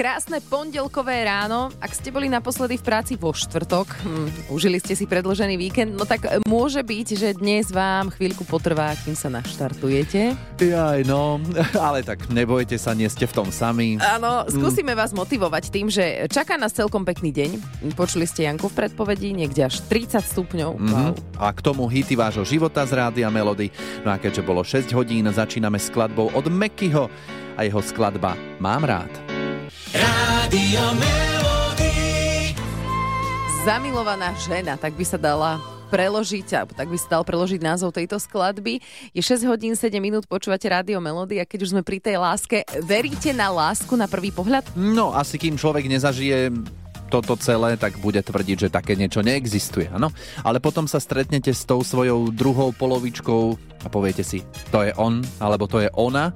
Krásne pondelkové ráno. Ak ste boli naposledy v práci vo štvrtok, hm, užili ste si predložený víkend, no tak e, môže byť, že dnes vám chvíľku potrvá, kým sa naštartujete. Jaj, no, ale tak nebojte sa, nie ste v tom sami. Áno, skúsime vás motivovať tým, že čaká nás celkom pekný deň. Počuli ste Janku v predpovedi, niekde až 30 stupňov. Wow. Mhm. A k tomu hity vášho života z Rádia Melody. No a keďže bolo 6 hodín, začíname skladbou od Mekyho a jeho skladba Mám rád. Rádio Melody. Zamilovaná žena, tak by sa dala preložiť, alebo tak by sa dal preložiť názov tejto skladby. Je 6 hodín 7 minút, počúvate Rádio Melody a keď už sme pri tej láske, veríte na lásku na prvý pohľad? No, asi kým človek nezažije toto celé, tak bude tvrdiť, že také niečo neexistuje, áno? Ale potom sa stretnete s tou svojou druhou polovičkou a poviete si, to je on, alebo to je ona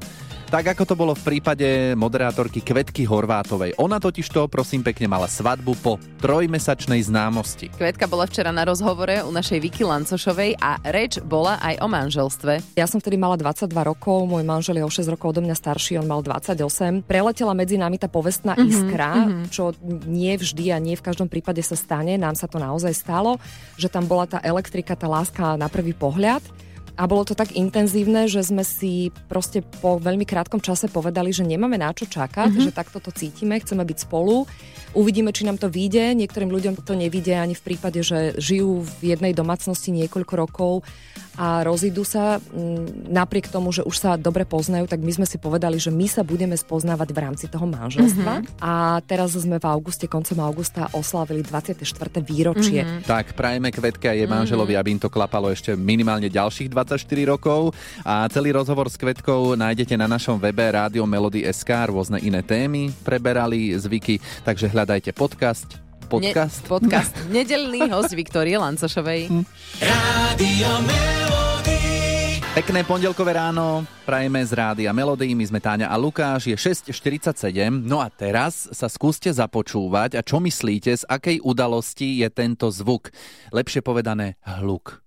tak ako to bolo v prípade moderátorky Kvetky Horvátovej. Ona totiž to, prosím pekne, mala svadbu po trojmesačnej známosti. Kvetka bola včera na rozhovore u našej Vicky Lancošovej a reč bola aj o manželstve. Ja som vtedy mala 22 rokov, môj manžel je o 6 rokov odo mňa starší, on mal 28. Preletela medzi nami tá povestná mm-hmm, iskra, mm-hmm. čo nie vždy a nie v každom prípade sa stane. Nám sa to naozaj stalo, že tam bola tá elektrika, tá láska na prvý pohľad. A bolo to tak intenzívne, že sme si proste po veľmi krátkom čase povedali, že nemáme na čo čakať, mm-hmm. že takto to cítime, chceme byť spolu. Uvidíme, či nám to vyjde. Niektorým ľuďom to nevíde ani v prípade, že žijú v jednej domácnosti niekoľko rokov a rozídu sa. Mm, napriek tomu, že už sa dobre poznajú, tak my sme si povedali, že my sa budeme spoznávať v rámci toho manželstva. Mm-hmm. A teraz sme v auguste, koncom augusta oslávili 24. výročie. Mm-hmm. Tak prajeme Kvetke a jej manželovi, mm-hmm. aby im to klapalo ešte minimálne ďalších 24 rokov. A celý rozhovor s Kvetkou nájdete na našom webe Rádio Melody SK, rôzne iné témy preberali zvyky, takže hľadajte podcast, podcast. Ne, podcast. Nedelný host Viktorie Lancošovej. Rádio Melody. Pekné pondelkové ráno, prajeme z Rádia Melody, my sme Táňa a Lukáš, je 6.47, no a teraz sa skúste započúvať a čo myslíte, z akej udalosti je tento zvuk? Lepšie povedané hluk.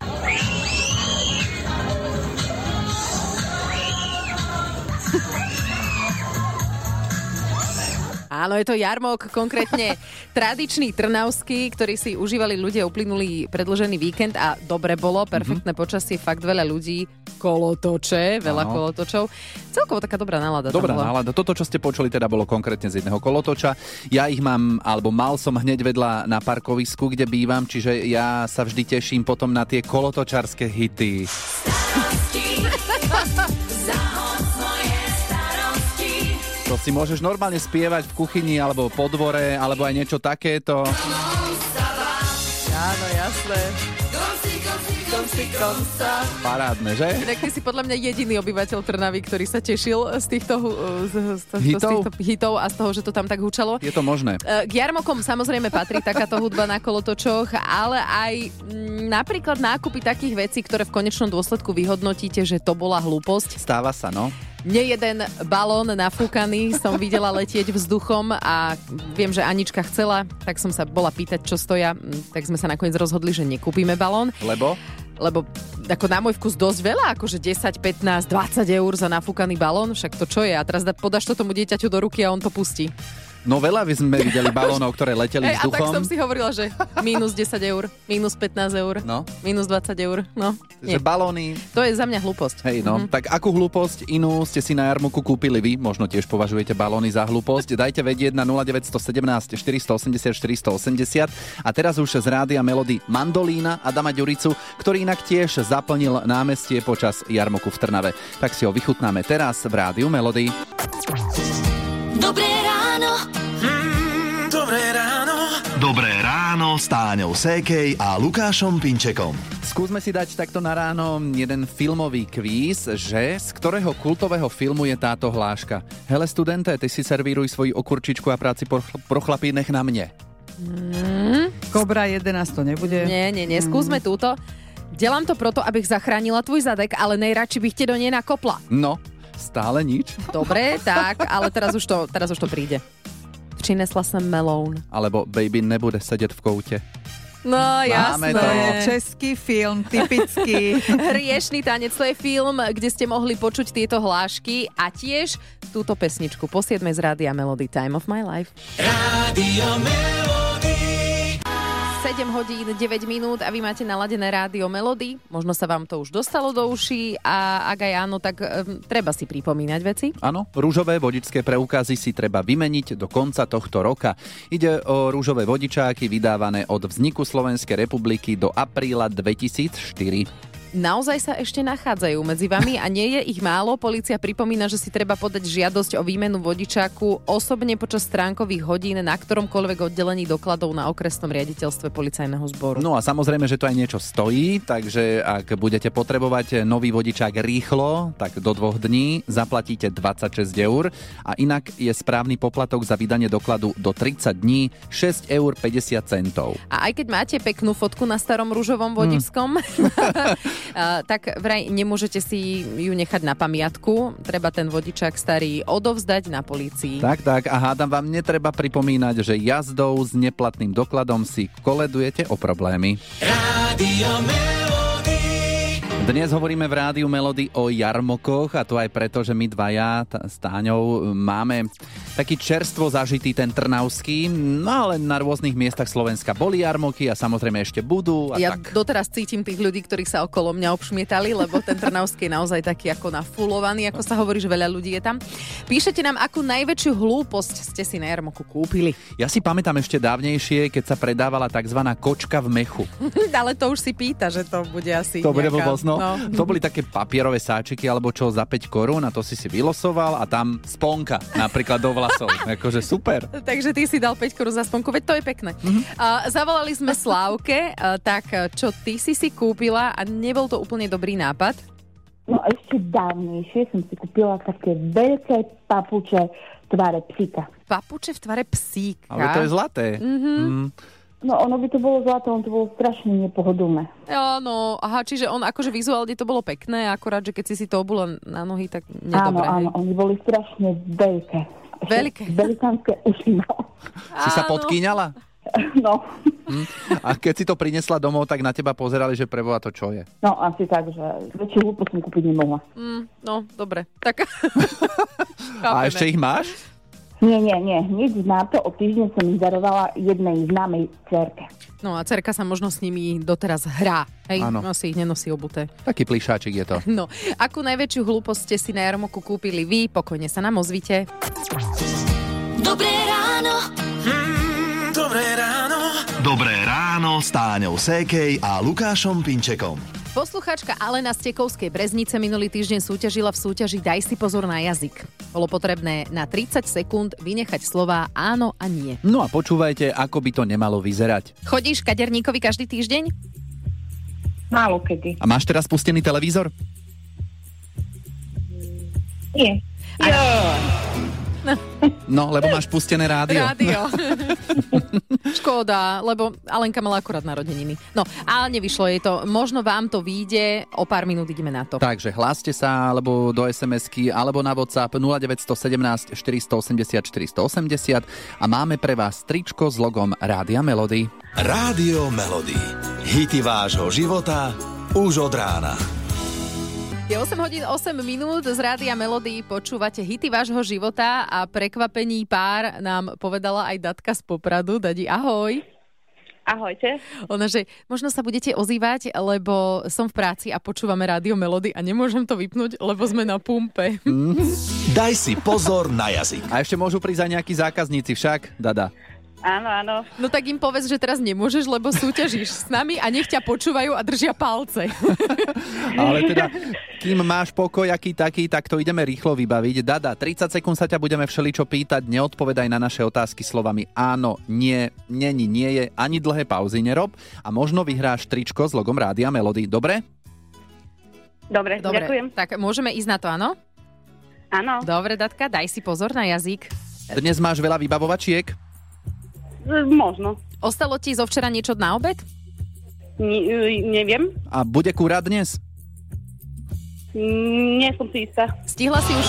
Áno, je to jarmok, konkrétne tradičný trnavský, ktorý si užívali ľudia uplynulý predložený víkend a dobre bolo, perfektné mm-hmm. počasie, fakt veľa ľudí, kolotoče, veľa Áno. kolotočov. Celkovo taká dobrá nálada. Dobrá nálada. Toto, čo ste počuli, teda bolo konkrétne z jedného kolotoča. Ja ich mám, alebo mal som hneď vedľa na parkovisku, kde bývam, čiže ja sa vždy teším potom na tie kolotočarské hity. si môžeš normálne spievať v kuchyni alebo po dvore, alebo aj niečo takéto. Áno, jasné. Parádne, že? Tak ty si podľa mňa jediný obyvateľ Trnavy, ktorý sa tešil z týchto, z, z, z, hitov? z týchto hitov a z toho, že to tam tak hučalo. Je to možné. K jarmokom samozrejme patrí takáto hudba na kolotočoch, ale aj m, napríklad nákupy takých vecí, ktoré v konečnom dôsledku vyhodnotíte, že to bola hlúposť. Stáva sa, no. Nie jeden balón nafúkaný som videla letieť vzduchom a viem, že Anička chcela, tak som sa bola pýtať, čo stoja, tak sme sa nakoniec rozhodli, že nekúpime balón. Lebo? Lebo ako na môj vkus dosť veľa, akože 10, 15, 20 eur za nafúkaný balón, však to čo je? A teraz podáš to tomu dieťaťu do ruky a on to pustí. No veľa sme videli balónov, ktoré leteli Hey, a vzduchom. tak som si hovorila, že minus 10 eur, minus 15 eur, No. minus 20 eur. No, nie. Že balóny, To je za mňa hlúposť. hej no, mm-hmm. tak akú hlúposť inú ste si na jarmoku kúpili vy? Možno tiež považujete balóny za hlúposť. Dajte vedieť na 0917 480 480. A teraz už z rádia Melody Mandolína Adama Ďuricu, ktorý inak tiež zaplnil námestie počas jarmoku v Trnave. Tak si ho vychutnáme teraz v rádiu Melody. Dobré ráno. Ráno s Táňou Sékej a Lukášom Pinčekom. Skúsme si dať takto na ráno jeden filmový kvíz, že z ktorého kultového filmu je táto hláška. Hele studente, ty si servíruj svoji okurčičku a práci pro, pro chlapí nech na mne. Kobra 11 to nebude. Nie, nie, nie, skúsme túto. Delám to proto, abych zachránila tvůj zadek, ale nejradši bych tě do nej nakopla. No, stále nič. Dobre, tak, ale teraz už to, teraz už to príde. Přinesla jsem meloun. Alebo baby nebude sedět v koutě. No Máme jasné. to. To český film, typický. Hriešný tanec, to je film, kde ste mohli počuť tieto hlášky a tiež túto pesničku po 7 z rádia Melody Time of My Life. Rádio Melody. 7 hodín 9 minút a vy máte naladené rádio Melody. Možno sa vám to už dostalo do uší a ak aj áno, tak um, treba si pripomínať veci. Áno, rúžové vodičské preukazy si treba vymeniť do konca tohto roka. Ide o rúžové vodičáky vydávané od vzniku Slovenskej republiky do apríla 2004. Naozaj sa ešte nachádzajú medzi vami a nie je ich málo. Polícia pripomína, že si treba podať žiadosť o výmenu vodičáku osobne počas stránkových hodín na ktoromkoľvek oddelení dokladov na okresnom riaditeľstve policajného zboru. No a samozrejme, že to aj niečo stojí, takže ak budete potrebovať nový vodičák rýchlo, tak do dvoch dní zaplatíte 26 eur a inak je správny poplatok za vydanie dokladu do 30 dní 6 eur 50 centov. A aj keď máte peknú fotku na starom rúžovom vodičskom, a, tak vraj nemôžete si ju nechať na pamiatku. Treba ten vodičák starý odovzdať na polícii. Tak, tak a hádam vám netreba pripomínať, že jazdou s neplatným dokladom si koledujete o problémy. Melody. Dnes hovoríme v rádiu Melody o jarmokoch a to aj preto, že my dvaja t- s Táňou máme taký čerstvo zažitý ten Trnavský, no ale na rôznych miestach Slovenska boli jarmoky a samozrejme ešte budú. A Ja tak. doteraz cítim tých ľudí, ktorí sa okolo mňa obšmietali, lebo ten Trnavský je naozaj taký ako nafulovaný, ako sa hovorí, že veľa ľudí je tam. Píšete nám, akú najväčšiu hlúposť ste si na jarmoku kúpili. Ja si pamätám ešte dávnejšie, keď sa predávala tzv. kočka v mechu. Ale to už si pýta, že to bude asi To bude nejaká- blbosť, no. To boli také papierové sáčiky alebo čo za 5 korún a to si si vylosoval a tam sponka napríklad do vlasov. akože super. Takže ty si dal 5 korún za sponku, veď to je pekné. Uh-huh. Uh, zavolali sme Slávke, uh, tak čo ty si si kúpila a nebol to úplne dobrý nápad? No ešte dávnejšie som si kúpila také veľké papuče tvare psíka. Papuče v tvare psíka. Ale to je zlaté. Mm. No ono by to bolo zlato, on to bolo strašne nepohodlné. Áno, aha, čiže on akože vizuálne to bolo pekné, akurát, že keď si si to obula na nohy, tak Áno, nedobre. áno, oni boli strašne veľké. Veľké. Velikánske uši. Si sa Áno. podkýňala? No, A keď si to priniesla domov, tak na teba pozerali, že preboha to čo je. no asi tak, že väčšiu hlúposť som kúpiť nemohla. Mm, no, dobre. Tak... A ešte ich máš? Nie, nie, nie. Hneď na to o týždeň som ich darovala jednej známej cerke. No a cerka sa možno s nimi doteraz hrá. Hej, Áno. asi ich nenosí obuté. Taký plišáčik je to. No, akú najväčšiu hlúposť ste si na jarmoku kúpili vy? Pokojne sa nám ozvite. Dobré ráno. Mm, dobré ráno. Dobré ráno s Táňou Sékej a Lukášom Pinčekom. Posluchačka Alena z Tekovskej Breznice minulý týždeň súťažila v súťaži Daj si pozor na jazyk. Bolo potrebné na 30 sekúnd vynechať slová áno a nie. No a počúvajte, ako by to nemalo vyzerať. Chodíš kaderníkovi každý týždeň? Málo kedy. A máš teraz pustený televízor? Nie. No, lebo máš pustené rádio. Rádio. Škoda, lebo Alenka mala akurát narodeniny. No, ale nevyšlo jej to. Možno vám to vyjde, o pár minút ideme na to. Takže hláste sa alebo do SMS-ky, alebo na WhatsApp 0917 480 480 a máme pre vás tričko s logom Rádia Melody. Rádio Melody. Hity vášho života už od rána. Je 8 hodín 8 minút z Rádia Melody, počúvate hity vášho života a prekvapení pár nám povedala aj Datka z Popradu. Dadi, ahoj. Ahojte. Ona, že možno sa budete ozývať, lebo som v práci a počúvame Rádio Melody a nemôžem to vypnúť, lebo sme na pumpe. Daj si pozor na jazyk. A ešte môžu prísť aj nejakí zákazníci však, Dada. Áno, áno. No tak im povedz, že teraz nemôžeš, lebo súťažíš s nami a nech ťa počúvajú a držia palce. Ale teda, kým máš pokoj aký taký, tak to ideme rýchlo vybaviť. Dada, 30 sekúnd sa ťa budeme všeličo pýtať, neodpovedaj na naše otázky slovami áno, nie, není, nie je, ani dlhé pauzy nerob a možno vyhráš tričko s logom Rádia Melody. Dobre? Dobre, Dobre, tak môžeme ísť na to, áno? Áno, Dobre, Datka, daj si pozor na jazyk. Dnes máš veľa vybavovačiek? Možno. Ostalo ti zo včera niečo na obed? neviem. A bude kúra dnes? Nie som si istá. Stihla si už...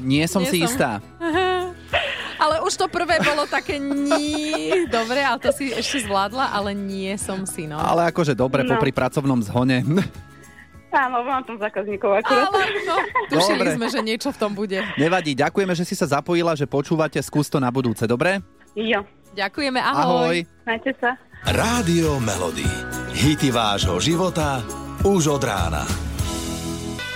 Nie som Nie si som. istá. Ale už to prvé bolo také nie. Dobre, ale to si ešte zvládla, ale nie som si, no. Ale akože dobre, No. popri pracovnom zhone. Áno, mám tam zákazníkov akurát. Ale no, tušili Dobre. sme, že niečo v tom bude. Nevadí, ďakujeme, že si sa zapojila, že počúvate, skús to na budúce, dobre? Jo, Ďakujeme, ahoj. Ahoj. majte sa. Rádio Melody. Hity vášho života už od rána.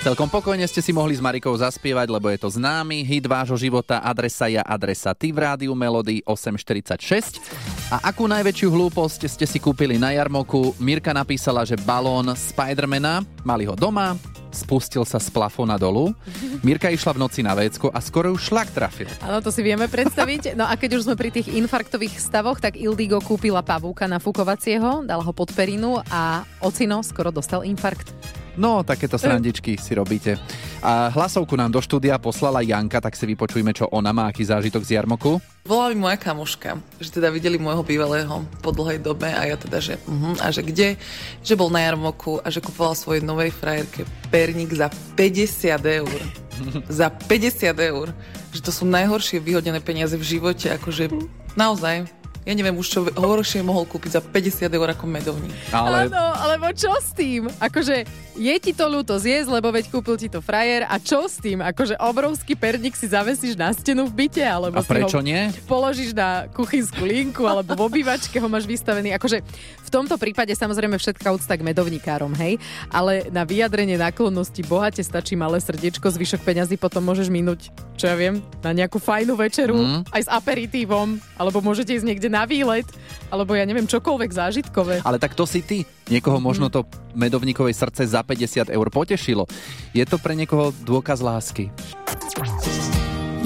Celkom pokojne ste si mohli s Marikou zaspievať, lebo je to známy hit vášho života. Adresa ja, adresa ty v rádiu Melody 846. A akú najväčšiu hlúposť ste si kúpili na jarmoku? Mirka napísala, že balón Spidermana, mali ho doma, spustil sa z plafona dolu. Mirka išla v noci na vecko a skoro ju šlak trafil. Áno, to si vieme predstaviť. No a keď už sme pri tých infarktových stavoch, tak Ildigo kúpila pavúka nafukovacieho, dala ho pod perinu a ocino skoro dostal infarkt. No, takéto srandičky si robíte. A hlasovku nám do štúdia poslala Janka, tak si vypočujme, čo ona má, aký zážitok z jarmoku. Volala mi moja kamoška, že teda videli môjho bývalého po dlhej dobe a ja teda, že uh a že kde, že bol na jarmoku a že kupoval svojej novej frajerke perník za 50 eur. za 50 eur. Že to sú najhoršie vyhodené peniaze v živote, akože naozaj. Ja neviem už, čo horšie mohol kúpiť za 50 eur ako medovník. Ale Áno, alebo čo s tým? Akože je ti to ľúto zjesť, lebo veď kúpil ti to frajer a čo s tým? Akože obrovský perník si zavesíš na stenu v byte, alebo a si prečo ho nie? položíš na kuchynskú linku alebo v obývačke ho máš vystavený. Akože v tomto prípade samozrejme všetká úcta k medovníkárom, hej, ale na vyjadrenie náklonnosti bohate stačí malé srdiečko, zvyšok peňazí potom môžeš minúť, čo ja viem, na nejakú fajnú večeru, Mm. aj s aperitívom, alebo môžete ísť niekde na výlet, alebo ja neviem, čokoľvek zážitkové. Ale tak to si ty. Niekoho možno to medovníkové srdce za 50 eur potešilo. Je to pre niekoho dôkaz lásky.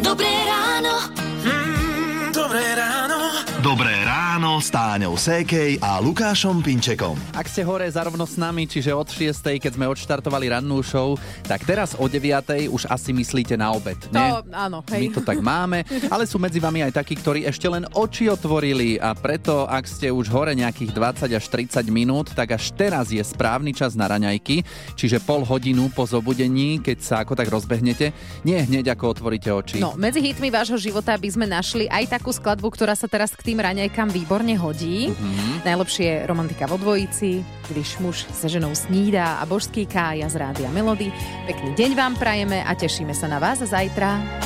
Dobré ráno. Mm, dobré ráno. Táňou Sékej a Lukášom Pinčekom. Ak ste hore zarovno s nami, čiže od 6, keď sme odštartovali rannú show, tak teraz o 9 už asi myslíte na obed, To, nie? áno, My hej. to tak máme, ale sú medzi vami aj takí, ktorí ešte len oči otvorili a preto, ak ste už hore nejakých 20 až 30 minút, tak až teraz je správny čas na raňajky, čiže pol hodinu po zobudení, keď sa ako tak rozbehnete, nie hneď ako otvoríte oči. No, medzi hitmi vášho života by sme našli aj takú skladbu, ktorá sa teraz k tým raňajkám výborne hodí. Mhm. Najlepšie je romantika vo dvojici, když muž se ženou snídá a božský kája z Rádia Melody. Pekný deň vám prajeme a tešíme sa na vás zajtra.